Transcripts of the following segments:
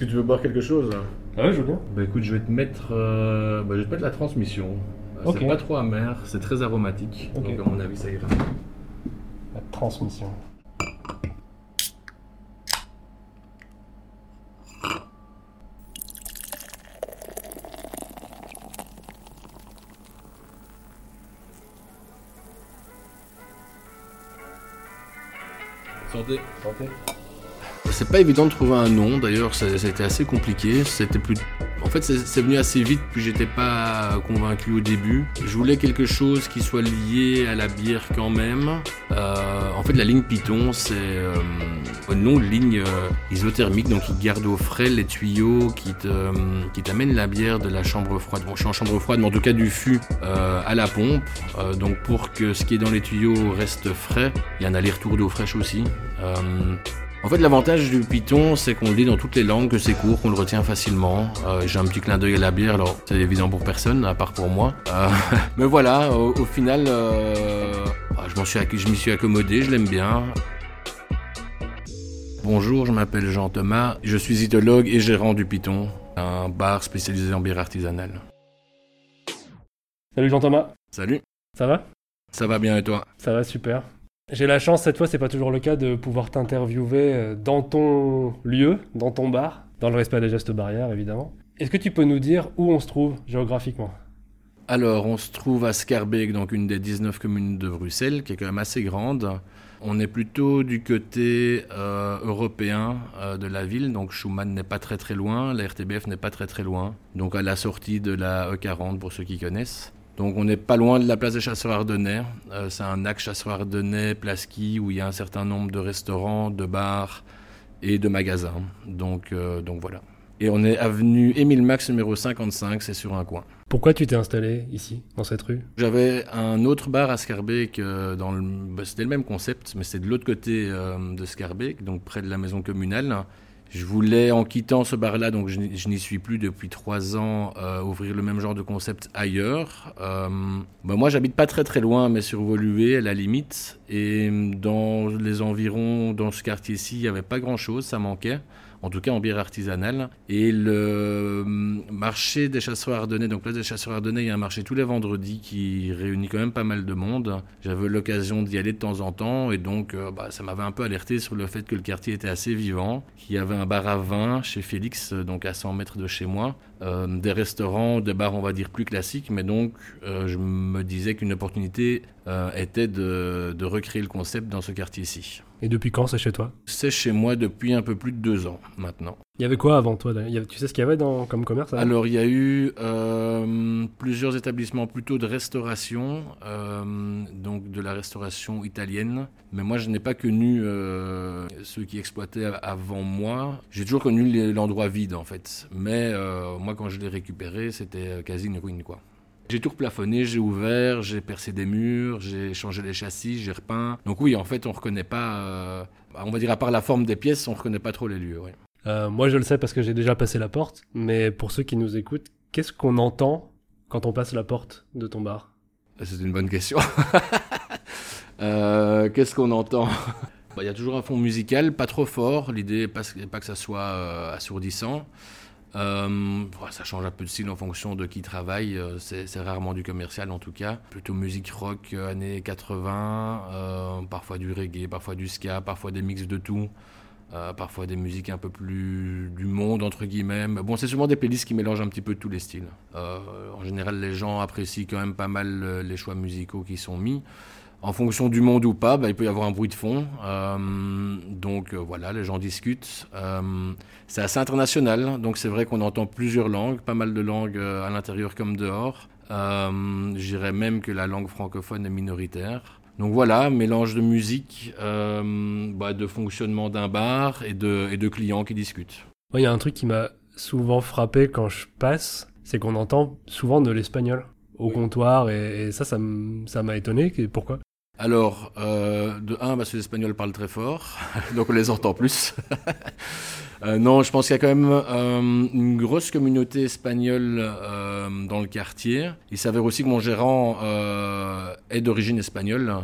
Est-ce que tu veux boire quelque chose Ah ouais, je veux bien. Bah écoute, je vais te mettre, euh, bah, je vais te mettre la transmission. Euh, Ok. C'est pas trop amer, c'est très aromatique. Ok. Donc à mon avis, ça ira. La transmission. Santé. Santé. C'est pas évident de trouver un nom, d'ailleurs, ça, a été assez compliqué. C'était plus. En fait, c'est venu assez vite, puis j'étais pas convaincu au début. Je voulais quelque chose qui soit lié à la bière quand même. Euh, en fait, la ligne Python, c'est euh, de ligne euh, isothermique, donc qui garde au frais les tuyaux qui te, euh, qui t'amènent la bière de la chambre froide. Bon, je suis en chambre froide, mais en tout cas du fût à la pompe. Donc pour que ce qui est dans les tuyaux reste frais, il y a un aller-retour d'eau fraîche aussi. En fait, l'avantage du Python, c'est qu'on le lit dans toutes les langues, que c'est court, qu'on le retient facilement. Euh, J'ai un petit clin d'œil à la bière, alors c'est évident pour personne, à part pour moi. Euh, mais voilà, au, au final, euh, ah, je m'en suis je m'y suis accommodé, je l'aime bien. Bonjour, je m'appelle Jean Thomas, je suis idologue et gérant du Python, un bar spécialisé en bière artisanale. Salut Jean-Thomas. Salut, Ça va? Ça va bien et toi? Ça va super. J'ai la chance cette fois, c'est pas toujours le cas, de pouvoir t'interviewer euh, dans ton lieu, dans ton bar, dans le respect des gestes barrières évidemment. Est-ce que tu peux nous dire où on se trouve géographiquement? Alors, on se trouve à Scarbeck, donc une des 19 communes de Bruxelles, qui est quand même assez grande. On est plutôt du côté euh, européen euh, de la ville, donc Schumann n'est pas très très loin, la RTBF n'est pas très très loin, donc à la sortie de la E40 pour ceux qui connaissent. Donc on n'est pas loin de la place des chasseurs ardennais. Euh, c'est un axe chasseurs ardennais, place qui, où il y a un certain nombre de restaurants, de bars et de magasins. Donc, euh, donc voilà. Et on est avenue Émile Max numéro 55, c'est sur un coin. Pourquoi tu t'es installé ici, dans cette rue? J'avais un autre bar à Scarbeck, euh, dans le, bah, c'était le même concept, mais c'était de l'autre côté de Scarbeck, donc près de la maison communale. Je voulais, en quittant ce bar-là, donc je, n'y- suis plus depuis trois ans, euh, ouvrir le même genre de concept ailleurs. Euh, bah, moi, j'habite pas très très loin, mais sur Volué, à la limite. Et dans les environs, dans ce quartier-ci, il n'y avait pas grand-chose, ça manquait. En tout cas en bière artisanale. Et le hum, marché des chasseurs ardennais, donc place des chasseurs ardennais, il y a un marché tous les vendredis qui réunit quand même pas mal de monde. J'avais l'occasion d'y aller de temps en temps et donc euh, bah, ça m'avait un peu alerté sur le fait que le quartier était assez vivant, qu'il y avait un bar à vin chez Félix, euh, donc à 100 mètres de chez moi, euh, des restaurants, des bars on va dire plus classiques, mais donc je me disais qu'une opportunité euh, était de, de recréer le concept dans ce quartier-ci. Et depuis quand c'est chez toi? C'est chez moi depuis un peu plus de deux ans maintenant. Il y avait quoi avant toi d'ailleurs? Il y avait- Tu sais ce qu'il y avait dans, comme commerce Alors, il y a eu euh, plusieurs établissements plutôt de restauration, euh, donc de la restauration italienne. Mais moi, je n'ai pas connu ceux qui exploitaient avant moi. J'ai toujours connu l'endroit vide, en fait. Mais moi, quand je l'ai récupéré, c'était quasi une ruine, quoi. J'ai tout replafonné, j'ai ouvert, j'ai percé des murs, j'ai changé les châssis, j'ai repeint. Donc oui, en fait, on reconnaît pas, euh, on va dire à part la forme des pièces, on reconnaît pas trop les lieux. ouais. Euh, Moi je le sais parce que j'ai déjà passé la porte, mais pour ceux qui nous écoutent, qu'est-ce qu'on entend quand on passe la porte de ton bar? C'est une bonne question. Euh, Qu'est-ce qu'on entend? Bah, Il y a toujours un fond musical, pas trop fort. L'idée n'est pas, que ça soit euh, assourdissant. Euh, ça change un peu de style en fonction de qui travaille. euh, C'est rarement du commercial en tout cas. Plutôt musique rock euh, années 80, euh, parfois du reggae, parfois du ska, parfois des mix de tout. parfois des musiques un peu plus du monde entre guillemets. Bon, c'est souvent des playlists qui mélangent un petit peu tous les styles. En général, les gens apprécient quand même pas mal les choix musicaux qui sont mis. En fonction du monde ou pas, bah, il peut y avoir un bruit de fond. Euh, donc euh, voilà, les gens discutent. Euh, c'est assez international, donc c'est vrai qu'on entend plusieurs langues, pas mal de langues euh, à l'intérieur comme dehors. Euh, Je dirais même que la langue francophone est minoritaire. Donc voilà, mélange de musique, euh, bah, de fonctionnement d'un bar et de, et de clients qui discutent. Il y a un truc qui m'a souvent frappé quand je passe, c'est qu'on entend souvent de l'espagnol au Oui. comptoir, et, et ça, ça m'a étonné. Pourquoi? Alors, euh, de un, parce que les Espagnols parlent très fort, donc on les entend plus. Euh, non, je pense qu'il y a quand même euh, une grosse communauté espagnole dans le quartier. Il s'avère aussi que mon gérant est d'origine espagnole,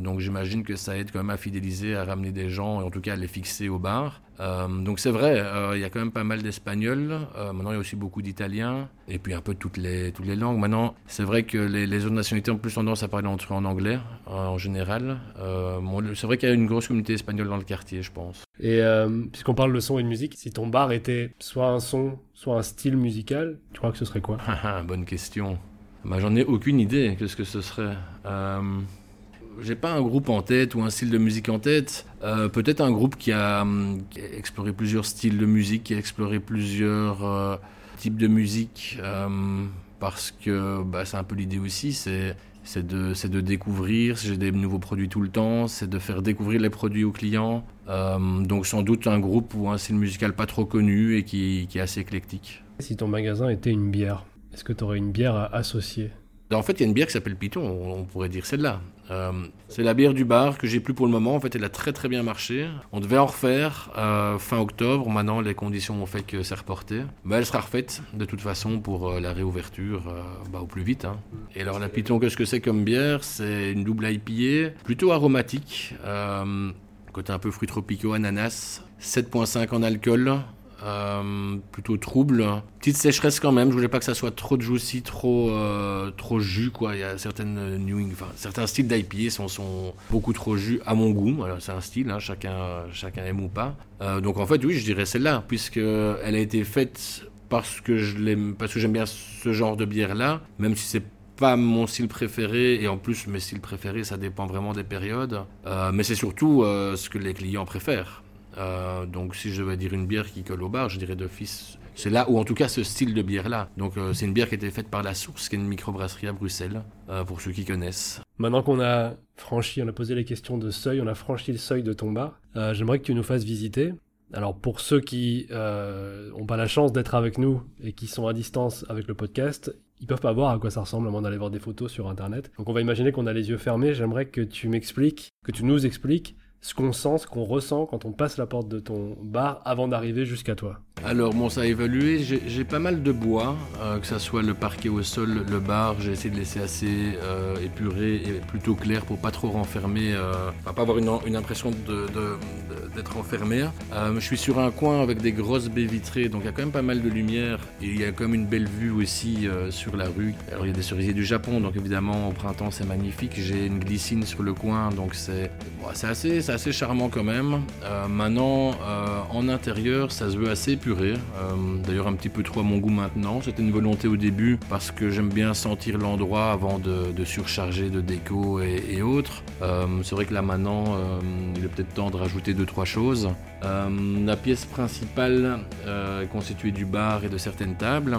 donc j'imagine que ça aide quand même à fidéliser, à ramener des gens, et en tout cas à les fixer au bar. Euh, donc c'est vrai, euh, il y a quand même pas mal d'Espagnols. Euh, maintenant, il y a aussi beaucoup d'Italiens. Et puis un peu toutes les, toutes les langues. Maintenant, c'est vrai que les, les, autres nationalités ont plus tendance à parler entre en anglais, en général. c'est vrai qu'il y a une grosse communauté espagnole dans le quartier, je pense. Et puisqu'on parle de son et de musique, si ton bar était soit un son, soit un style musical, tu crois que ce serait quoi? Bonne question. Bah, J'en ai aucune idée. Qu'est-ce que ce serait? J'ai pas un groupe en tête ou un style de musique en tête. Euh, peut-être un groupe qui a, hum, qui a, exploré plusieurs styles de musique, qui a exploré plusieurs euh, types de musique, euh, parce que bah, c'est un peu l'idée aussi, c'est c'est de, de, découvrir, j'ai des nouveaux produits tout le temps, c'est de faire découvrir les produits aux clients. Euh, donc sans doute un groupe ou un style musical pas trop connu et qui, qui est assez éclectique. Si ton magasin était une bière, est-ce que tu aurais une bière à associer? En fait, il y a une bière qui s'appelle Python, on pourrait dire celle-là. Euh, c'est la bière du bar que j'ai plus pour le moment. En fait, elle a très très bien marché. On devait en refaire euh, fin octobre. Maintenant, les conditions ont fait que c'est reporté. Mais elle sera refaite de toute façon pour euh, la réouverture bah, au plus vite. Hein. Et alors, la Python, qu'est-ce que c'est comme bière? C'est une double IPA, plutôt aromatique. Côté un peu fruits tropicaux, ananas. 7,5 en alcool. Euh, plutôt trouble. Petite sécheresse quand même. Je voulais pas que ça soit trop juicy, trop euh, trop jus quoi. Il y a certaines New enfin, certains styles d'IPA sont, sont beaucoup trop jus à mon goût. C'est un style, hein, chacun chacun aime ou pas. Euh, donc en fait oui, je dirais celle-là puisque elle a été faite parce que je l'aime, parce que j'aime bien ce genre de bière là, même si c'est pas mon style préféré et en plus mes styles préférés ça dépend vraiment des périodes mais c'est surtout ce que les clients préfèrent euh, donc si je devais dire une bière qui colle au bar, je dirais d'office. C'est là, ou en tout cas ce style de bière-là. Donc euh, c'est une bière qui a été faite par La Source, qui est une microbrasserie à Bruxelles, euh, pour ceux qui connaissent. Maintenant qu'on a franchi, on a posé les questions de seuil, on a franchi le seuil de ton bar, j'aimerais que tu nous fasses visiter. Alors pour ceux qui n'ont pas la chance d'être avec nous et qui sont à distance avec le podcast, ils peuvent pas voir à quoi ça ressemble à moins d'aller voir des photos sur internet. Donc on va imaginer qu'on a les yeux fermés. J'aimerais que tu m'expliques, que tu nous expliques ce qu'on sent, ce qu'on ressent quand on passe la porte de ton bar avant d'arriver jusqu'à toi Alors bon, ça a évolué. J'ai pas mal de bois, euh, que ça soit le parquet au sol, le bar. J'ai essayé de laisser assez euh, épuré et plutôt clair pour pas trop renfermer, euh, pas avoir une, impression d'être de, enfermé. Je suis sur un coin avec des grosses baies vitrées, donc il y a quand même pas mal de lumière et il y a quand même une belle vue aussi sur la rue. Alors il y a des cerisiers du Japon, donc évidemment au printemps c'est magnifique. J'ai une glycine sur le coin, donc c'est bon, assez, assez charmant quand même. Euh, maintenant, euh, en intérieur, ça se veut assez épuré. Euh, D'ailleurs, un petit peu trop à mon goût maintenant. C'était une volonté au début parce que j'aime bien sentir l'endroit avant de, surcharger de déco et, et autres. C'est vrai que là maintenant, il est peut-être temps de rajouter deux trois choses. la pièce principale est constituée du bar et de certaines tables.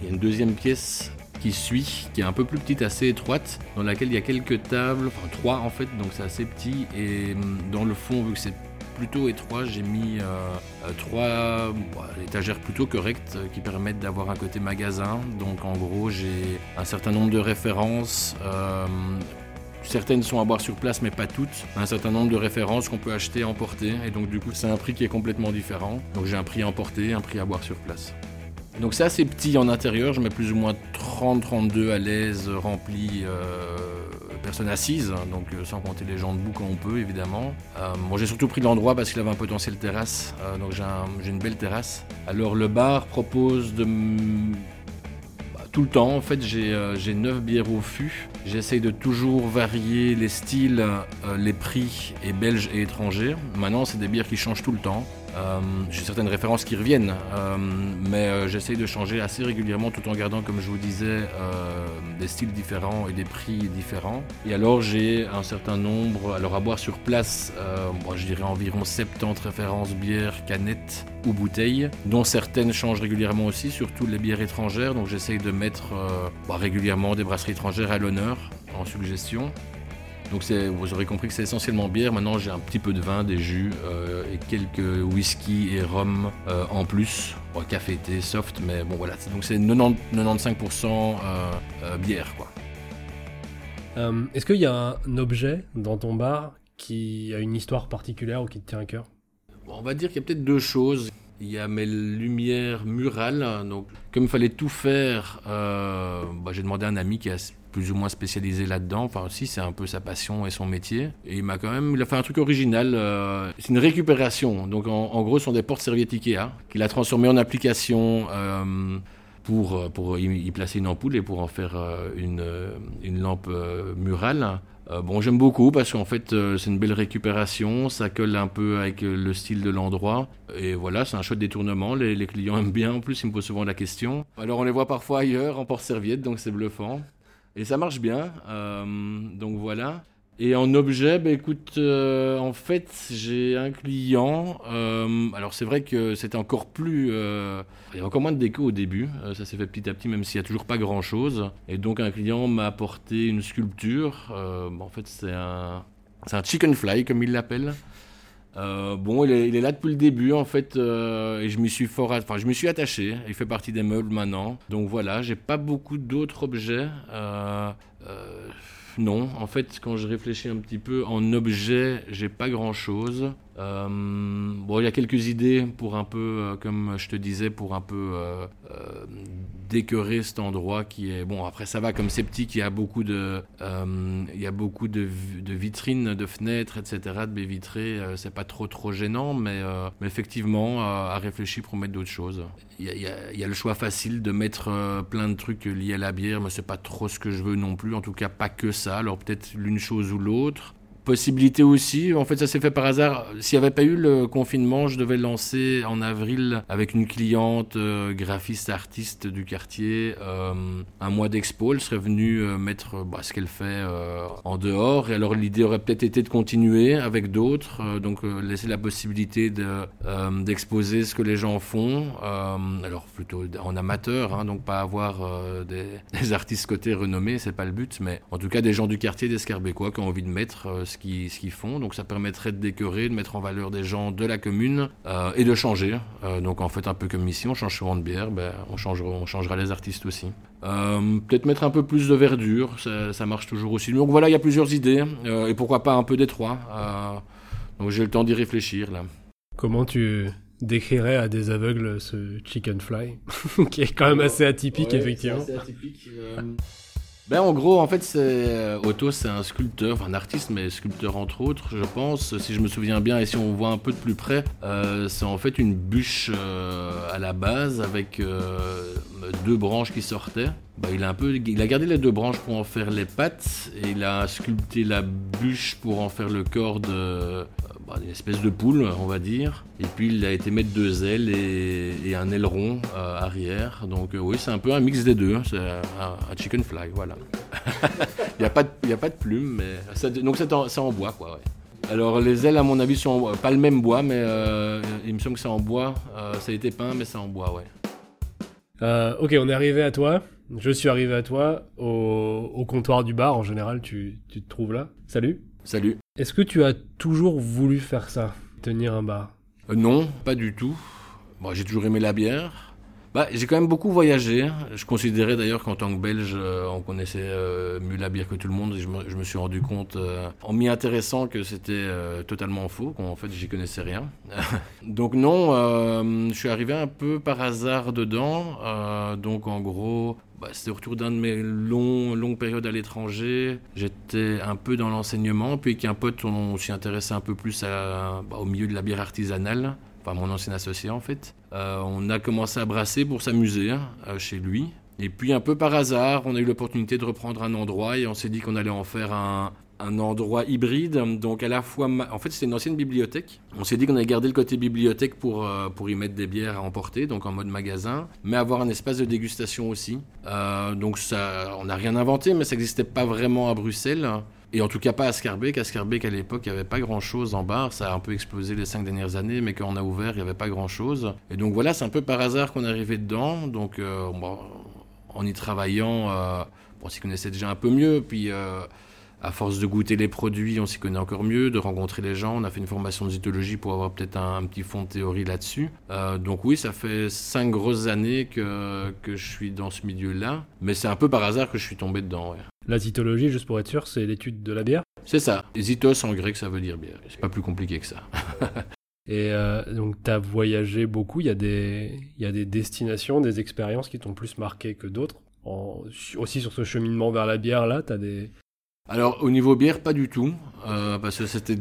Il y a une deuxième pièce qui suit, qui est un peu plus petite, assez étroite, dans laquelle il y a quelques tables, enfin trois en fait, donc c'est assez petit. Et hum, dans le fond, vu que c'est plutôt étroit, j'ai mis euh, trois bon, étagères plutôt correctes euh, qui permettent d'avoir un côté magasin. Donc en gros, j'ai un certain nombre de références. Euh, Certaines sont à boire sur place, mais pas toutes. Un certain nombre de références qu'on peut acheter, emporter. Et donc, du coup, c'est un prix qui est complètement différent. Donc, j'ai un prix emporté, un prix à boire sur place. Donc c'est assez petit en intérieur, je mets plus ou moins 30-32 à l'aise, remplis, euh, personnes assises, donc euh, sans compter les gens debout quand on peut évidemment. Euh, moi j'ai surtout pris l'endroit parce qu'il avait un potentiel terrasse, euh, donc j'ai un, une belle terrasse. Alors le bar propose de bah, tout le temps. En fait, j'ai euh, 9 bières au fût. J'essaye de toujours varier les styles, euh, les prix, et belges et étrangers. Maintenant, c'est des bières qui changent tout le temps. Euh, j'ai certaines références qui reviennent, euh, mais euh, j'essaye de changer assez régulièrement tout en gardant, comme je vous disais, des styles différents et des prix différents. Et alors j'ai un certain nombre, alors à boire sur place, je dirais environ 70 références bières, canettes ou bouteilles, dont certaines changent régulièrement aussi, surtout les bières étrangères. Donc j'essaye de mettre bah, régulièrement des brasseries étrangères à l'honneur en suggestion. Donc vous aurez compris que c'est essentiellement bière. Maintenant, j'ai un petit peu de vin, des jus euh, et quelques whisky et rhum euh, en plus. Bon, café, thé, soft, mais bon voilà. Donc c'est 95% euh, bière quoi. Est-ce qu'il y a un objet dans ton bar qui a une histoire particulière ou qui te tient à cœur? Bon, On va dire qu'il y a peut-être deux choses. Il y a mes lumières murales. Donc, comme il fallait tout faire, euh, bah, j'ai demandé à un ami qui est plus ou moins spécialisé là-dedans. Enfin, aussi, c'est un peu sa passion et son métier. Et il m'a quand même, il a fait un truc original. Euh, c'est une récupération. Donc, en, gros, ce sont des portes serviettes Ikea qu'il a transformées en application. Euh, pour, pour y placer une ampoule et pour en faire une, une lampe murale. Euh, bon, j'aime beaucoup parce qu'en fait, euh, c'est une belle récupération, ça colle un peu avec euh, le style de l'endroit. Et voilà, c'est un chouette détournement. Les, les, clients aiment bien. En plus, ils me posent souvent la question. Alors, on les voit parfois ailleurs en porte-serviette, donc c'est bluffant. Et ça marche bien. donc voilà. Et en objet, bah, écoute, euh, en fait, j'ai un client. Euh, alors c'est vrai que c'était encore plus, euh, il y a encore moins de déco au début. ça s'est fait petit à petit, même s'il y a toujours pas grand chose. Et donc un client m'a apporté une sculpture. en fait, c'est un, c'est un chicken fly comme il l'appelle. Bon, il est, là depuis le début en fait, et je m'y suis fort, enfin je me suis attaché. Il fait partie des meubles maintenant. Donc voilà, j'ai pas beaucoup d'autres objets non. En fait, quand je réfléchis un petit peu en objet, j'ai pas grand chose. Euh, bon, il y a quelques idées pour un peu, euh, comme je te disais, pour un peu euh, décorer cet endroit qui est bon. Après, ça va comme c'est petit, qu'il y a beaucoup de, il y a beaucoup de, vitrines, de fenêtres, etc., de baies vitrées. c'est pas trop trop gênant, mais, effectivement, à réfléchir pour mettre d'autres choses. Il y, y, a le choix facile de mettre plein de trucs liés à la bière, mais c'est pas trop ce que je veux non plus. En tout cas, pas que ça. Alors peut-être l'une chose ou l'autre possibilité aussi. En fait, ça s'est fait par hasard. S'il n'y avait pas eu le confinement, je devais lancer en avril avec une cliente euh, graphiste artiste du quartier euh, un mois d'expo. Elle serait venue euh, mettre bah, ce qu'elle fait en dehors. Et alors l'idée aurait peut-être été de continuer avec d'autres, donc laisser la possibilité d'exposer ce que les gens font. alors plutôt en amateur, hein, donc pas avoir des, des, artistes côté renommés, c'est pas le but, mais en tout cas des gens du quartier d'Escarbécois qui ont envie de mettre ce qu'ils font. Donc ça permettrait de décorer, de mettre en valeur des gens de la commune euh, et de changer. Euh, donc en fait, un peu comme ici, on change souvent de bière, ben, on, changera, on changera les artistes aussi. Euh, peut-être mettre un peu plus de verdure, ça, marche toujours aussi. Donc voilà, il y a plusieurs idées. et pourquoi pas un peu d'étroit. donc j'ai le temps d'y réfléchir là. Comment tu décrirais à des aveugles ce chicken fly, qui est quand même assez atypique effectivement. Assez atypique. Ben en gros, en fait, euh, Otto, c'est un sculpteur, un artiste, mais sculpteur entre autres, je pense. Si je me souviens bien, et si on voit un peu de plus près, euh, c'est en fait une bûche euh, à la base avec deux branches qui sortaient. Ben, il a il a gardé les deux branches pour en faire les pattes et il a sculpté la bûche pour en faire le corps de, bah, une espèce de poule, on va dire. Et puis il a été mettre deux ailes et, un aileron euh, arrière. Donc euh, oui, c'est un peu un mix des deux. Hein. C'est un, chicken fly, voilà. il n'y a, pas de, a pas de plume, mais donc c'est en, bois, quoi. Alors les ailes, à mon avis, sont pas le même bois, mais euh, il me semble que c'est en bois. ça a été peint, mais c'est en bois, ouais. ok, on est arrivé à toi. Je suis arrivé à toi au, comptoir du bar. En général, tu, tu te trouves là. Salut. Salut. Est-ce que tu as toujours voulu faire ça, tenir un bar? Euh, Non, pas du tout. Bon, j'ai toujours aimé la bière. Bah, j'ai quand même beaucoup voyagé. Je considérais d'ailleurs qu'en tant que Belge, euh, on connaissait euh, mieux la bière que tout le monde. je, me, suis rendu compte, en m'y intéressant, que c'était totalement faux, qu'en fait, j'y connaissais rien. donc non, je suis arrivé un peu par hasard dedans. donc en gros, bah, c'était autour d'un de mes longues périodes à l'étranger. J'étais un peu dans l'enseignement, puis qu'un pote, on, s'y intéressait un peu plus bah, au milieu de la bière artisanale, enfin mon ancien associé en fait. Euh, on a commencé à brasser pour s'amuser hein, euh, chez lui. Et puis un peu par hasard, on a eu l'opportunité de reprendre un endroit et on s'est dit qu'on allait en faire un, un endroit hybride, donc à la fois, en fait c'est une ancienne bibliothèque. On s'est dit qu'on allait garder le côté bibliothèque pour, euh, pour y mettre des bières à emporter, donc en mode magasin, mais avoir un espace de dégustation aussi. Euh, donc ça, on n'a rien inventé, mais ça n'existait pas vraiment à Bruxelles. Et en tout cas pas à Scarbeck. À Scarbeck, à l'époque, il n'y avait pas grand-chose en bar. Ça a un peu explosé les cinq dernières années, mais quand on a ouvert, il n'y avait pas grand-chose. Et donc voilà, c'est un peu par hasard qu'on est arrivé dedans. Donc euh, en y travaillant, on s'y connaissait déjà un peu mieux. Puis à force de goûter les produits, on s'y connaît encore mieux, de rencontrer les gens. On a fait une formation de zytologie pour avoir peut-être un, petit fond de théorie là-dessus. Euh, donc oui, ça fait cinq grosses années que, que je suis dans ce milieu-là, mais c'est un peu par hasard que je suis tombé dedans. La zytologie, juste pour être sûr, c'est l'étude de la bière? C'est ça. Zytos en grec, ça veut dire bière. C'est pas plus compliqué que ça. Et euh, donc, tu as voyagé beaucoup. Il y, a des, il y a des destinations, des expériences qui t'ont plus marqué que d'autres? aussi sur ce cheminement vers la bière, là, tu as des. Alors, au niveau bière, pas du tout. Euh, parce que c'était,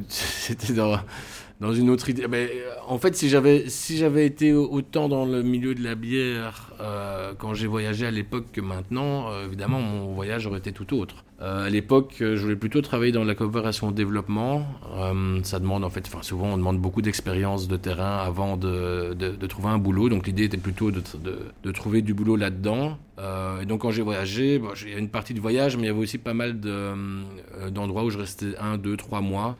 dans, une autre idée. Mais, euh, en fait, si j'avais, si j'avais été autant dans le milieu de la bière euh, quand j'ai voyagé à l'époque que maintenant, euh, évidemment, mon voyage aurait été tout autre. Euh, à l'époque, je voulais plutôt travailler dans la coopération au développement. Ça demande en fait, souvent on demande beaucoup d'expérience de terrain avant de, trouver un boulot. Donc l'idée était plutôt de, trouver du boulot là-dedans. Et donc quand j'ai voyagé, il y a une partie de voyage, mais il y avait aussi pas mal d'endroits où je restais un, deux, trois mois.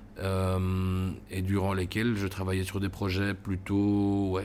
et durant lesquels je travaillais sur des projets plutôt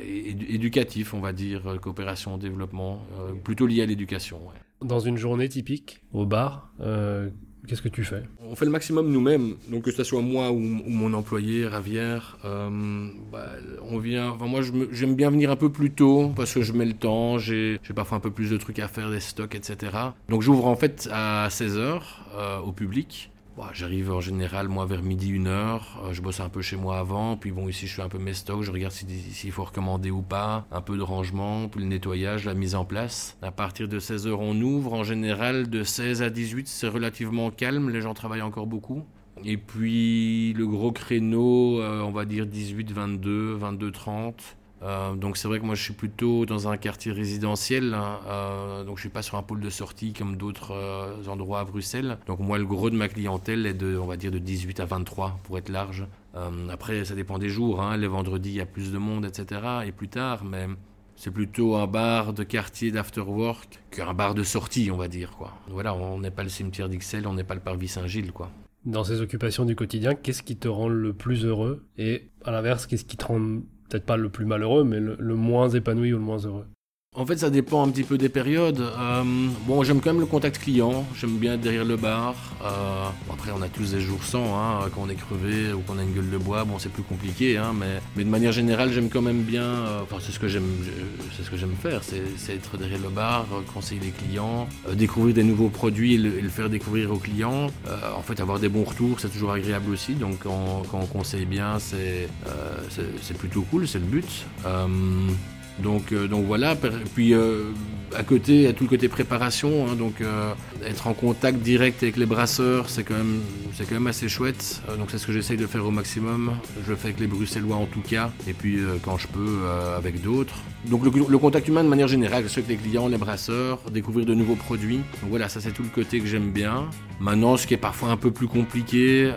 éducatifs, on va dire, coopération au développement, plutôt liés à l'éducation. Ouais. Dans une journée typique, au bar, euh, qu'est-ce que tu fais? On fait le maximum nous-mêmes, donc que ce soit moi ou, mon employé, Ravière. Euh, bah, on vient, enfin moi j'aime bien venir un peu plus tôt parce que je mets le temps, j'ai parfois un peu plus de trucs à faire, des stocks, etc. Donc j'ouvre en fait à 16h euh, au public. Bah, j'arrive en général, moi, vers midi, une heure. Euh, je bosse un peu chez moi avant. Puis bon, ici, je suis un peu mes stocks. Je regarde s'il faut recommander ou pas. Un peu de rangement, puis le nettoyage, la mise en place. À partir de 16 heures, on ouvre. En général, de 16 à 18, c'est relativement calme. Les gens travaillent encore beaucoup. Et puis, le gros créneau, euh, on va dire 18, 22, 22, 30. Euh, donc c'est vrai que moi je suis plutôt dans un quartier résidentiel, hein, euh, donc je suis pas sur un pôle de sortie comme d'autres euh, endroits à Bruxelles. Donc moi le gros de ma clientèle est de, on va dire de 18 à 23 pour être large. après ça dépend des jours, hein. les vendredis il y a plus de monde, etc. Et plus tard, mais c'est plutôt un bar de quartier d'afterwork qu'un bar de sortie, on va dire quoi. Voilà, on n'est pas le cimetière d'Ixelles, on n'est pas le parvis Saint-Gilles quoi. Dans ces occupations du quotidien, qu'est-ce qui te rend le plus heureux? Et à l'inverse, qu'est-ce qui te rend peut-être pas le plus malheureux, mais le, moins épanoui ou le moins heureux en fait, ça dépend un petit peu des périodes. Euh, bon, j'aime quand même le contact client. J'aime bien être derrière le bar. Euh, bon, après, on a tous des jours sans. Hein, quand on est crevé ou qu'on a une gueule de bois, bon, c'est plus compliqué. Hein, mais, mais, de manière générale, j'aime quand même bien. Euh, enfin, c'est ce que j'aime, c'est ce que j'aime faire. C'est être derrière le bar, conseiller les clients, euh, découvrir des nouveaux produits et le, faire découvrir aux clients. Euh, en fait, avoir des bons retours, c'est toujours agréable aussi. Donc, quand, quand on conseille bien, c'est plutôt cool. C'est le but. Donc, euh, donc voilà. Puis euh, à côté, a tout le côté préparation. Hein, donc euh, être en contact direct avec les brasseurs, c'est quand même, quand même assez chouette. donc c'est ce que j'essaye de faire au maximum. Je le fais avec les Bruxellois en tout cas. Et puis quand je peux, avec d'autres. Donc le, contact humain de manière générale, ce avec les clients, les brasseurs, découvrir de nouveaux produits. Donc voilà, ça c'est tout le côté que j'aime bien. Maintenant, ce qui est parfois un peu plus compliqué,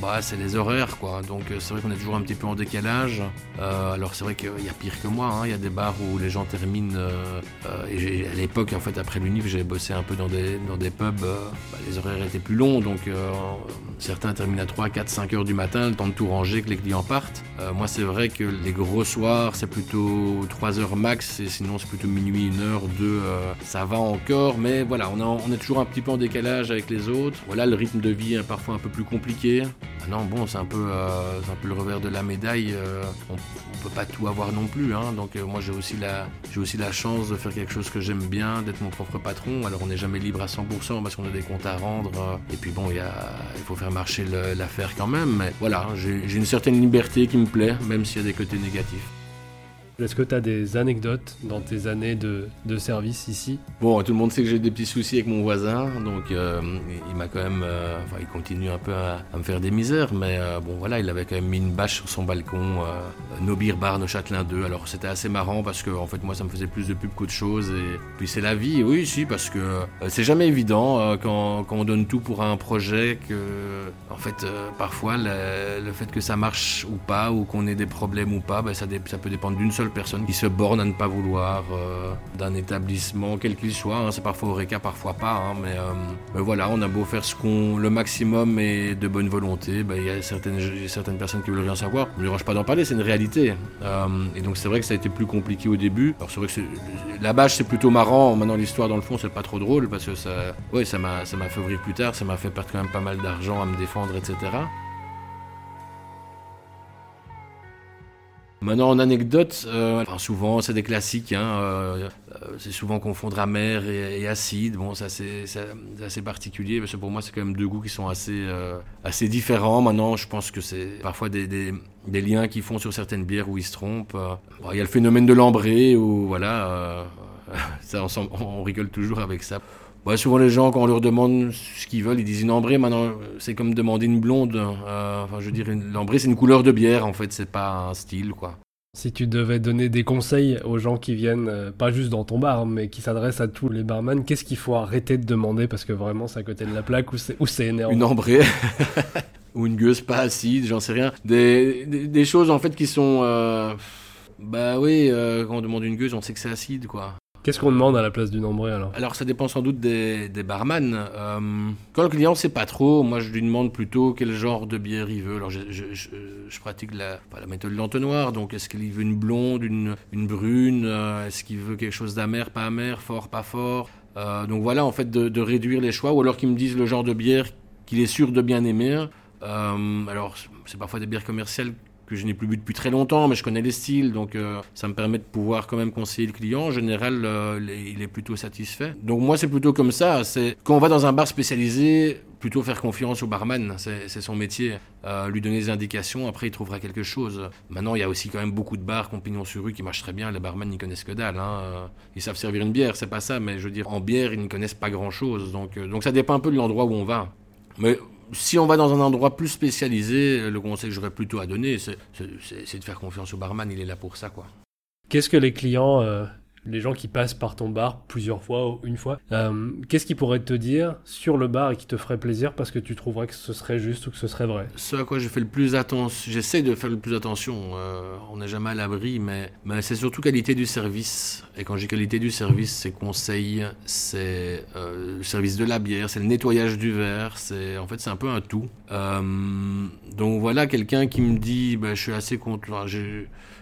bah, c'est les horaires. quoi. Donc c'est vrai qu'on est toujours un petit peu en décalage. alors c'est vrai qu'il y a pire que moi. Hein. Il y a des bars où les gens terminent. Euh, euh, et à l'époque, en fait, après l'UNIF, j'ai bossé un peu dans des, pubs. Euh, bah, les horaires étaient plus longs, donc certains terminent à 3, 4, 5 heures du matin, le temps de tout ranger, que les clients partent. moi, c'est vrai que les gros soirs, c'est plutôt 3 heures max, et sinon, c'est plutôt minuit, 1 heure, 2, ça va encore. Mais voilà, on, est toujours un petit peu en décalage avec les autres. Voilà, le rythme de vie est parfois un peu plus compliqué. non, bon, c'est un, peu, un peu le revers de la médaille. on, on peut pas tout avoir non plus. Hein. Donc moi j'ai aussi, la, aussi la chance de faire quelque chose que j'aime bien, d'être mon propre patron. Alors on n'est jamais libre à 100% parce qu'on a des comptes à rendre. Et puis bon, il faut faire marcher l'affaire quand même. Mais voilà, j'ai, une certaine liberté qui me plaît, même s'il y a des côtés négatifs. Est-ce que tu as des anecdotes dans tes années de, de, service ici? Bon, tout le monde sait que j'ai des petits soucis avec mon voisin, donc euh, il m'a quand même, euh, enfin, il continue un peu à, me faire des misères, mais euh, bon, voilà, il avait quand même mis une bâche sur son balcon, nos beer bar, nos Châtelain 2. Alors c'était assez marrant parce que, en fait, moi, ça me faisait plus de pub qu'autre chose, et puis c'est la vie, oui, si, parce que c'est jamais évident quand, on donne tout pour un projet que, en fait, parfois, le, fait que ça marche ou pas, ou qu'on ait des problèmes ou pas, ben, ça, ça peut dépendre d'une seule personne qui se borne à ne pas vouloir euh, d'un établissement, quel qu'il soit. Hein. c'est parfois Eureka, parfois pas. Hein, mais, euh, mais, voilà, on a beau faire ce qu'on, le maximum et de bonne volonté. Ben, il y a certaines, certaines personnes qui veulent rien savoir. Je ne dérange pas d'en parler, c'est une réalité. Euh, et donc c'est vrai que ça a été plus compliqué au début. Alors c'est vrai que la bâche c'est plutôt marrant. Maintenant l'histoire dans le fond c'est pas trop drôle parce que ça, ouais, ça m'a, ça m'a fait ouvrir plus tard. Ça m'a fait perdre quand même pas mal d'argent à me défendre, etc. Maintenant, en anecdote, euh, souvent c'est des classiques. Hein, euh, c'est souvent confondre amer et, acide. Bon, ça c'est assez particulier parce que pour moi c'est quand même deux goûts qui sont assez assez différents. Maintenant, je pense que c'est parfois des, liens qui font sur certaines bières où ils se trompent. Il y a le phénomène de l'ambré où voilà, ça on rigole toujours avec ça. Ouais, souvent les gens, quand on leur demande ce qu'ils veulent, ils disent une ambrée. Maintenant, c'est comme demander une blonde. Euh, enfin, je veux dire, l'ambrée, c'est une couleur de bière, en fait, c'est pas un style, quoi. Si tu devais donner des conseils aux gens qui viennent, euh, pas juste dans ton bar, mais qui s'adressent à tous les barman, qu'est-ce qu'il faut arrêter de demander? Parce que vraiment c'est à côté de la plaque ou c'est énervant Une ambrée ou une gueuse pas acide, j'en sais rien. Des, des, choses en fait qui sont. Euh, bah oui, quand on demande une gueuse, on sait que c'est acide quoi. Qu'est-ce qu'on demande à la place d'une ambrée alors? Alors ça dépend sans doute des, des barman. Euh, quand le client sait pas trop, moi je lui demande plutôt quel genre de bière il veut. Alors je, pratique la, méthode de l'entonnoir, donc est-ce qu'il veut une blonde, une, une brune, euh, est-ce qu'il veut quelque chose d'amer, pas amer, fort, pas fort? Euh, donc voilà en fait de, de, réduire les choix, ou alors qu'ils me disent le genre de bière qu'il est sûr de bien aimer. Alors c'est parfois des bières commerciales que je n'ai plus bu depuis très longtemps, mais je connais les styles, donc euh, ça me permet de pouvoir quand même conseiller le client. En général, euh, il est plutôt satisfait. Donc moi, c'est plutôt comme ça. C'est quand on va dans un bar spécialisé, plutôt faire confiance au barman, c'est son métier. Euh, lui donner des indications, après il trouvera quelque chose. Maintenant, il y a aussi quand même beaucoup de bars compagnons sur rue qui marchent très bien. Les barman n'y connaissent que dalle. Hein. Ils savent servir une bière, c'est pas ça, mais je veux dire, en bière, ils ne connaissent pas grand chose. Donc, donc ça dépend un peu de l'endroit où on va. Mais si on va dans un endroit plus spécialisé, le conseil que j'aurais plutôt à donner, c'est de faire confiance au barman, il est là pour ça, quoi. Qu'est-ce que les clients euh, les gens qui passent par ton bar plusieurs fois ou une fois, euh, qu'est-ce qu'ils pourraient te dire sur le bar et qui te ferait plaisir parce que tu trouverais que ce serait juste ou que ce serait vrai? Ce à quoi je fais le plus attention, j'essaie de faire le plus attention, euh, on n'est jamais à l'abri, mais, c'est surtout qualité du service. Et quand j'ai qualité du service, c'est conseil, c'est euh, le service de la bière, c'est le nettoyage du verre, c'est en fait c'est un peu un tout. donc voilà, quelqu'un qui me dit, bah, je suis assez content,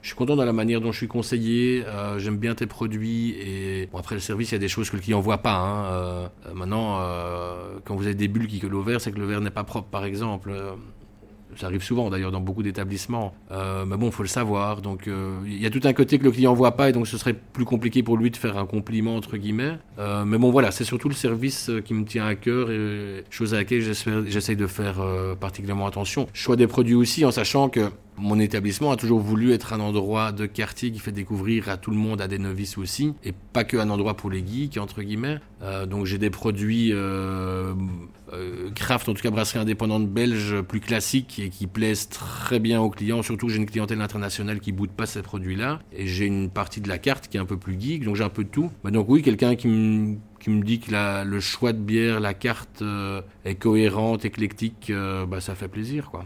je suis content de la manière dont je suis conseillé, j'aime bien tes produits et après le service, il y a des choses que le client voit pas. Hein. Euh, maintenant, euh, quand vous avez des bulles qui collent au verre, c'est que le verre n'est pas propre, par exemple. Ça arrive souvent d'ailleurs dans beaucoup d'établissements. Euh, mais bon, il faut le savoir. Donc il y a tout un côté que le client voit pas et donc ce serait plus compliqué pour lui de faire un compliment entre guillemets. mais bon voilà, c'est surtout le service qui me tient à cœur et chose à laquelle j'essaie de faire particulièrement attention. Choix des produits aussi en sachant que mon établissement a toujours voulu être un endroit de quartier qui fait découvrir à tout le monde, à des novices aussi, et pas que un endroit pour les geeks, entre guillemets. Euh, donc j'ai des produits euh, euh, craft, en tout cas brasserie indépendante belge, plus classiques et qui plaisent très bien aux clients. Surtout j'ai une clientèle internationale qui boude pas ces produits-là. Et j'ai une partie de la carte qui est un peu plus geek, donc j'ai un peu de tout. donc oui, quelqu'un qui me dit que le choix de bière, la carte est cohérente, éclectique, bah, ça fait plaisir, quoi.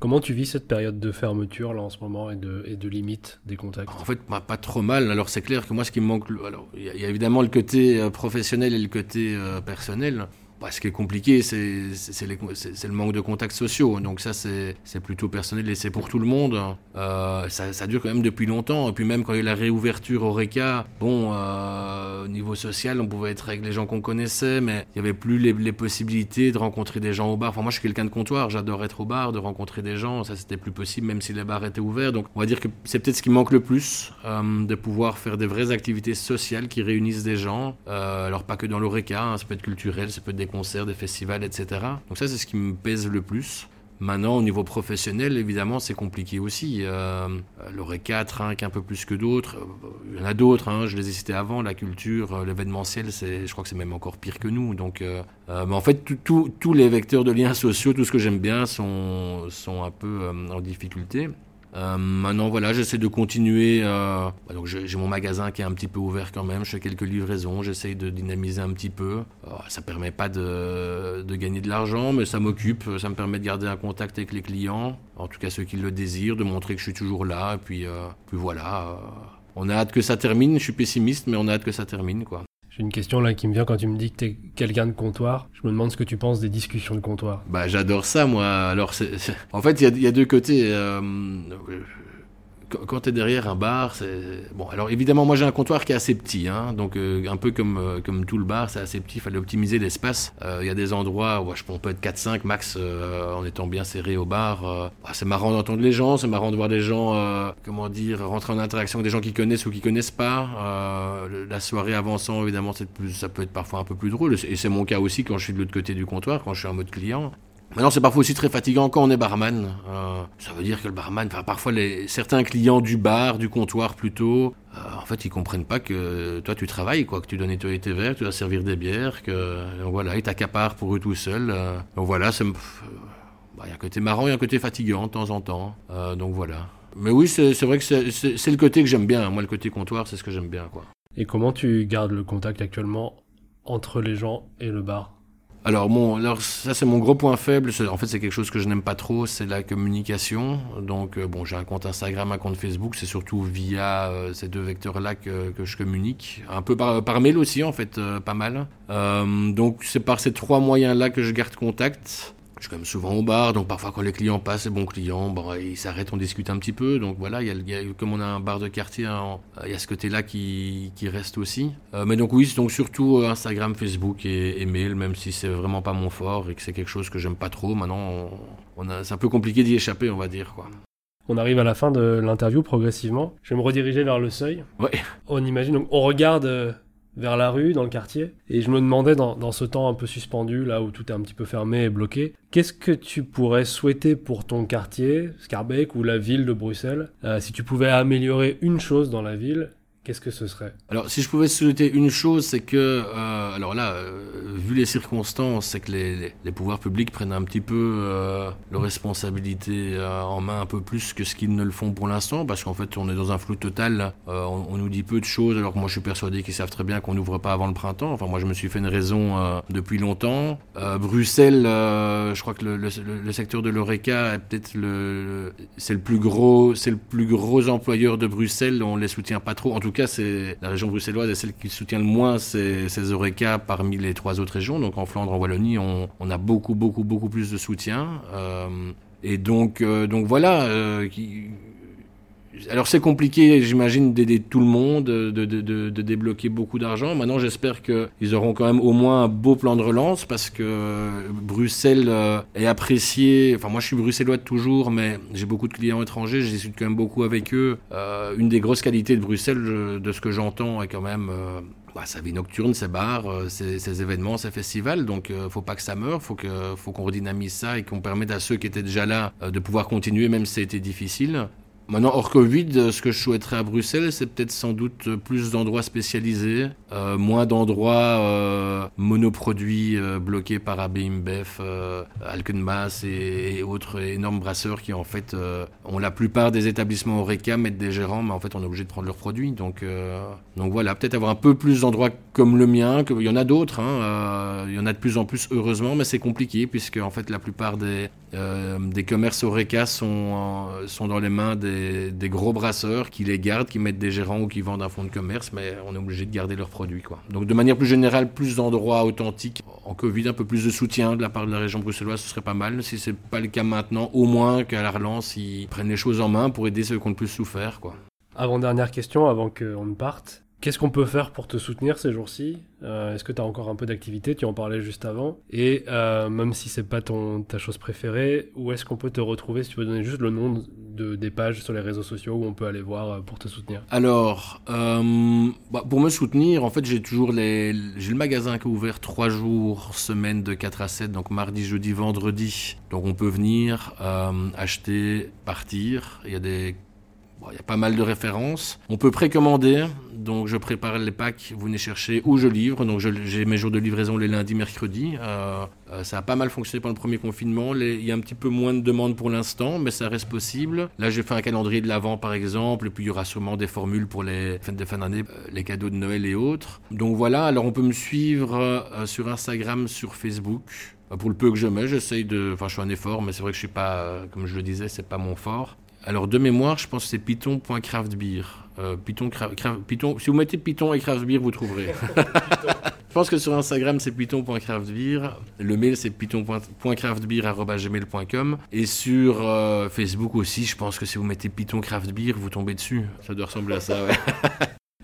Comment tu vis cette période de fermeture là en ce moment et de, limite des contacts? En fait, pas trop mal. Alors c'est clair que moi, ce qui me manque, alors il y, a évidemment le côté euh, professionnel et le côté euh, personnel. Ce qui est compliqué, c'est le manque de contacts sociaux. Donc ça, c'est plutôt personnel et c'est pour tout le monde. Euh, ça, dure quand même depuis longtemps. Et puis même quand il y a eu la réouverture au RECA, bon, euh, au niveau social, on pouvait être avec les gens qu'on connaissait, mais il n'y avait plus les, possibilités de rencontrer des gens au bar. Enfin, moi, je suis quelqu'un de comptoir, j'adore être au bar, de rencontrer des gens. Ça, c'était plus possible, même si les bars étaient ouverts. Donc, on va dire que c'est peut-être ce qui manque le plus, euh, de pouvoir faire des vraies activités sociales qui réunissent des gens. Alors, pas que dans l'ORECA, hein, ça peut être culturel, ça peut être des concerts, des festivals, etc. Donc ça, c'est ce qui me pèse le plus. Maintenant, au niveau professionnel, évidemment, c'est compliqué aussi. Euh, L'Oré 4 hein, un peu plus que d'autres. Euh, il y en a d'autres, hein, je les ai cités avant. La culture, euh, l'événementiel, je crois que c'est même encore pire que nous. Donc, euh, mais en fait, tous les vecteurs de liens sociaux, tout ce que j'aime bien, sont un peu en difficulté. Euh, maintenant, voilà, j'essaie de continuer. Euh, bah, donc, j'ai mon magasin qui est un petit peu ouvert quand même. Je fais quelques livraisons. J'essaie de dynamiser un petit peu. Euh, ça permet pas de, de gagner de l'argent, mais ça m'occupe. Ça me permet de garder un contact avec les clients. En tout cas, ceux qui le désirent, de montrer que je suis toujours là. Et puis, euh, puis voilà. on a hâte que ça termine. Je suis pessimiste, mais on a hâte que ça termine, quoi. J'ai une question là qui me vient quand tu me dis que tu es quelqu'un de comptoir. Je me demande ce que tu penses des discussions de comptoir. Bah j'adore ça moi. Alors c'est, en fait il y, y a, deux côtés. Euh, quand tu es derrière un bar, c'est bon. Alors évidemment, moi j'ai un comptoir qui est assez petit, hein, donc euh, un peu comme euh, comme tout le bar, c'est assez petit. Il fallait optimiser l'espace. Euh, il y a des endroits où je on peut être 4-5 max en étant bien serré au bar. Bah, c'est marrant d'entendre les gens, c'est marrant de voir des gens, comment dire, rentrer en interaction avec des gens qui connaissent ou qui connaissent pas. la soirée avançant, évidemment, ça peut être parfois un peu plus drôle. Et c'est mon cas aussi quand je suis de l'autre côté du comptoir, quand je suis en mode client. Maintenant, c'est parfois aussi très fatigant quand on est barman. Euh, ça veut dire que le barman, enfin, parfois certains clients du bar, du comptoir plutôt, euh, en fait, ils comprennent pas que toi, tu travailles, quoi, que tu dois nettoyer tes verres, que tu dois servir des bières, que voilà, ils t'accaparent pour eux tout seuls. Euh, donc voilà, bah, il y a un côté marrant et un côté fatigant de temps en temps. donc voilà. Mais oui, c'est, vrai que c'est le côté que j'aime bien. Moi, le côté comptoir, c'est ce que j'aime bien, quoi. Et comment tu gardes le contact actuellement entre les gens et le bar? Alors bon, alors ça c'est mon gros point faible. En fait, c'est quelque chose que je n'aime pas trop, c'est la communication. Donc euh, bon, j'ai un compte Instagram, un compte Facebook. C'est surtout via euh, ces deux vecteurs-là que, je communique. Un peu par, par mail aussi, en fait, euh, pas mal. donc c'est par ces trois moyens-là que je garde contact suis quand même souvent au bar, donc parfois quand les clients passent, c'est bon client, bon, ils s'arrêtent, on discute un petit peu. Donc voilà, il y a, comme on a un bar de quartier, hein, il y a ce côté-là qui, qui, reste aussi. Euh, mais donc oui, donc surtout euh, Instagram, Facebook et, mail, même si c'est vraiment pas mon fort et que c'est quelque chose que j'aime pas trop. Maintenant, on, c'est un peu compliqué d'y échapper, on va dire quoi. On arrive à la fin de l'interview progressivement. Je vais me rediriger vers le seuil. Ouais. On imagine, donc on regarde euh, vers la rue, dans le quartier. Et je me demandais, dans, ce temps un peu suspendu, là où tout est un petit peu fermé et bloqué, qu'est-ce que tu pourrais souhaiter pour ton quartier, Scarbeck ou la ville de Bruxelles, euh, si tu pouvais améliorer une chose dans la ville Qu'est-ce que ce serait? Alors, si je pouvais souhaiter une chose, c'est que, euh, alors là, euh, vu les circonstances, c'est que les, pouvoirs publics prennent un petit peu euh, leurs responsabilités euh, en main un peu plus que ce qu'ils ne le font pour l'instant, parce qu'en fait, on est dans un flou total. On, nous dit peu de choses, alors que moi, je suis persuadé qu'ils savent très bien qu'on n'ouvre pas avant le printemps. Enfin, moi, je me suis fait une raison depuis longtemps. Bruxelles, je crois que le secteur de l'Oreca est peut-être le, c'est le plus gros, c'est le plus gros employeur de Bruxelles. On les soutient pas trop. En tout cas, c'est la région bruxelloise est celle qui soutient le moins ces, ces Oreca parmi les trois autres régions. Donc en Flandre, en Wallonie, on, on a beaucoup, beaucoup, beaucoup plus de soutien. Euh, et donc, euh, donc voilà. Euh, qui, alors c'est compliqué, j'imagine, d'aider tout le monde, de, de, de, de débloquer beaucoup d'argent. Maintenant, j'espère qu'ils auront quand même au moins un beau plan de relance parce que Bruxelles euh, est apprécié. Enfin, moi, je suis bruxellois toujours, mais j'ai beaucoup de clients étrangers. Je quand même beaucoup avec eux. Euh, une des grosses qualités de Bruxelles, de ce que j'entends, est quand même euh, bah, sa vie nocturne, ses bars, ses, événements, ses festivals. Donc, euh, faut pas que ça meure. Faut faut qu'on redynamise ça et qu'on permette à ceux qui étaient déjà là de pouvoir continuer, même si c'était difficile. Maintenant, hors Covid, ce que je souhaiterais à Bruxelles, c'est peut-être sans doute plus d'endroits spécialisés, euh, moins d'endroits euh, monoproduits euh, bloqués par AB InBev, euh, et, autres énormes brasseurs qui en fait euh, ont la plupart des établissements Oreca, mettent des gérants, mais en fait on est obligé de prendre leurs produits. Donc, euh, donc voilà, peut-être avoir un peu plus d'endroits comme le mien, que, il y en a d'autres, hein, il y en a de plus en plus heureusement, mais c'est compliqué puisque en fait la plupart des, des commerces Oreca sont, sont dans les mains des des, gros brasseurs qui les gardent, qui mettent des gérants ou qui vendent un fonds de commerce, mais on est obligé de garder leurs produits. Quoi. Donc de manière plus générale, plus d'endroits authentiques. En Covid, un peu plus de soutien de la part de la région bruxelloise, ce serait pas mal. Si c'est pas le cas maintenant, au moins qu'à la relance, ils prennent les choses en main pour aider ceux qui ont le plus souffert. Quoi. Avant-dernière question, avant qu'on ne parte. Qu'est-ce qu'on peut faire pour te soutenir ces jours-ci? Euh, Est-ce que tu as encore un peu d'activité? Tu en parlais juste avant. Et euh, même si c'est pas ton, ta chose préférée, où est-ce qu'on peut te retrouver? Si tu veux donner juste le nom de, des pages sur les réseaux sociaux où on peut aller voir euh, pour te soutenir. Alors, bah, pour me soutenir, en fait, j'ai toujours les, j'ai le magasin qui est ouvert trois jours semaine de 4 à 7, donc mardi, jeudi, vendredi. Donc on peut venir acheter, partir. Il y a des Il y a pas mal de références. On peut précommander, donc je prépare les packs, vous venez chercher ou je livre. Donc j'ai mes jours de livraison les lundis, mercredis. Euh, euh, ça a pas mal fonctionné pendant le premier confinement. Il y a un petit peu moins de demandes pour l'instant, mais ça reste possible. Là, j'ai fait un calendrier de l'avant par exemple, et puis il y aura sûrement des formules pour les fêtes de fin d'année, euh, les cadeaux de Noël et autres. Donc voilà, alors on peut me suivre sur Instagram, sur Facebook. Pour le peu que je mets, j'essaye de. Enfin, je fais un effort, mais c'est vrai que je suis pas, comme je le disais, c'est pas mon fort. Alors de mémoire, je pense que c'est python.craftbeer. Euh, Python, Python, si vous mettez Python et craftbeer, vous trouverez. je pense que sur Instagram, c'est python.craftbeer. Le mail, c'est python.craftbeer.gmail.com. Et sur euh, Facebook aussi, je pense que si vous mettez Python Craft Beer, vous tombez dessus. Ça doit ressembler à ça, ouais.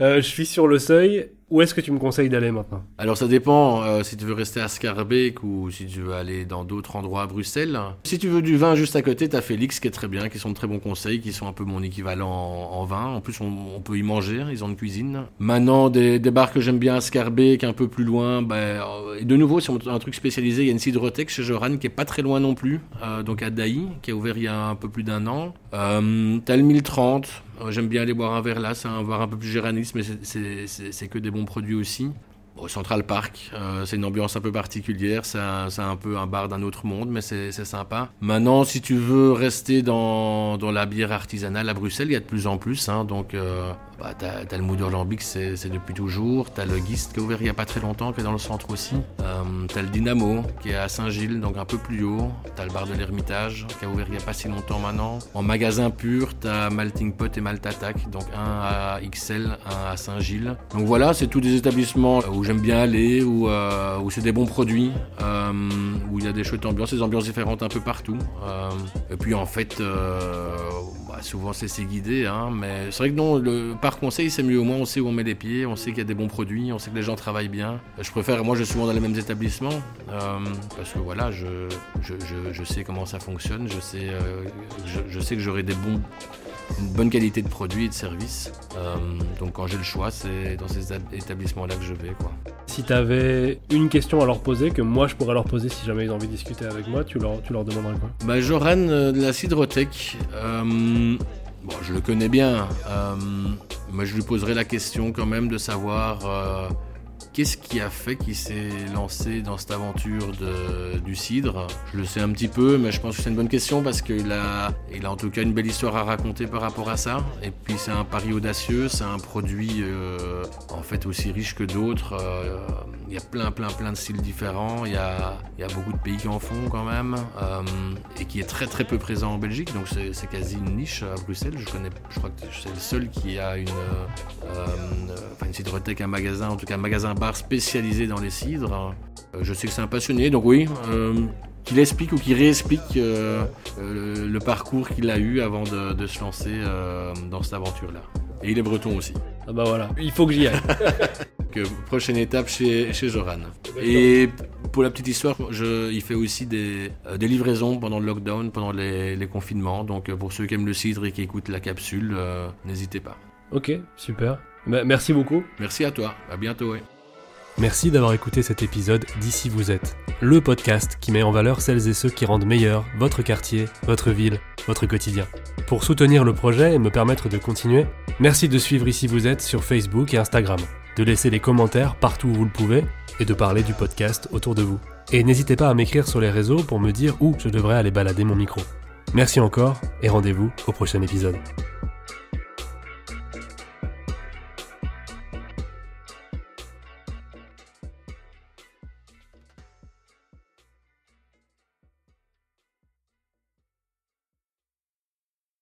euh, je suis sur le seuil Où est-ce que tu me conseilles d'aller maintenant? Alors ça dépend euh, si tu veux rester à Scarbeck ou si tu veux aller dans d'autres endroits à Bruxelles. Si tu veux du vin juste à côté, t'as Félix qui est très bien, qui sont de très bons conseils, qui sont un peu mon équivalent en, vin. En plus, on, peut y manger, ils ont une cuisine. Maintenant, des, bars que j'aime bien à Scarbeck, un peu plus loin, et de nouveau, c'est un truc spécialisé, il y a une cidrothèque chez Joran qui est pas très loin non plus, euh, donc à Daï, qui a ouvert il y a un peu plus d'un an. Euh, t'as le 1030, j'aime bien aller boire un verre là, c'est un un peu plus géraniste, mais c'est que des bons produits aussi. Au Central Park, euh, c'est une ambiance un peu particulière, c'est un, peu un bar d'un autre monde, mais c'est sympa. Maintenant, si tu veux rester dans, dans, la bière artisanale à Bruxelles, il y a de plus en plus, hein, donc euh, bah, t'as, as le Moudre Lambic, c'est, depuis toujours. T'as le Gist qui est ouvert il n'y a pas très longtemps, qui est dans le centre aussi. Euh, t'as le Dynamo qui est à Saint-Gilles, donc un peu plus haut. T'as le bar de l'Ermitage qui a ouvert il n'y a pas si longtemps maintenant. En magasin pur, t'as Malting Pot et Maltatac, donc un à XL, un à Saint-Gilles. Donc voilà, c'est tous des établissements où j'aime bien aller, où, euh, c'est des bons produits, euh, où il y a des chouettes ambiances, des ambiances différentes un peu partout. et puis en fait, bah, souvent c'est, guidé, hein, mais c'est vrai que non, le par conseil, c'est mieux. Au moins, on sait où on met les pieds, on sait qu'il y a des bons produits, on sait que les gens travaillent bien. Je préfère, moi, je suis souvent dans les mêmes établissements euh, parce que voilà, je, je, sais comment ça fonctionne, je sais, euh, je, sais que j'aurai des bons, une bonne qualité de produits et de services. Euh, donc, quand j'ai le choix, c'est dans ces établissements-là que je vais. Quoi. Si tu avais une question à leur poser, que moi je pourrais leur poser si jamais ils ont envie de discuter avec moi, tu leur, tu leur demanderais quoi? Bah, Joran de la Cidrotech. Bon, je le connais bien, euh, mais je lui poserai la question quand même de savoir euh, Qu'est-ce qui a fait qu'il s'est lancé dans cette aventure du cidre? Je le sais un petit peu, mais je pense que c'est une bonne question parce qu'il a, il a en tout cas une belle histoire à raconter par rapport à ça. Et puis c'est un pari audacieux, c'est un produit euh, en fait aussi riche que d'autres. Euh, il y a plein, plein, plein de styles différents. Il y a, y a beaucoup de pays qui en font quand même euh, et qui est très, très peu présent en Belgique. Donc c'est quasi une niche à Bruxelles. Je connais, je crois que c'est le seul qui a une, une cidrothèque, un magasin, en tout cas un magasin bar spécialisé dans les cidres. Euh, je sais que c'est un passionné, donc oui, euh, qu'il explique ou qu'il réexplique euh, le, parcours qu'il a eu avant de, se lancer dans cette aventure-là. Et il est breton aussi. Ah bah voilà, il faut que j'y aille. prochaine étape chez, chez Joran. Et pour la petite histoire, je, il fait aussi des, des livraisons pendant le lockdown, pendant les, les, confinements. Donc pour ceux qui aiment le cidre et qui écoutent la capsule, n'hésitez pas. Ok, super. Bah, merci beaucoup. Merci à toi. À bientôt. Merci d'avoir écouté cet épisode d'Ici vous êtes, le podcast qui met en valeur celles et ceux qui rendent meilleur votre quartier, votre ville, votre quotidien. Pour soutenir le projet et me permettre de continuer, merci de suivre Ici vous êtes sur Facebook et Instagram, de laisser des commentaires partout où vous le pouvez et de parler du podcast autour de vous. Et n'hésitez pas à m'écrire sur les réseaux pour me dire où je devrais aller balader mon micro. Merci encore et rendez-vous au prochain épisode.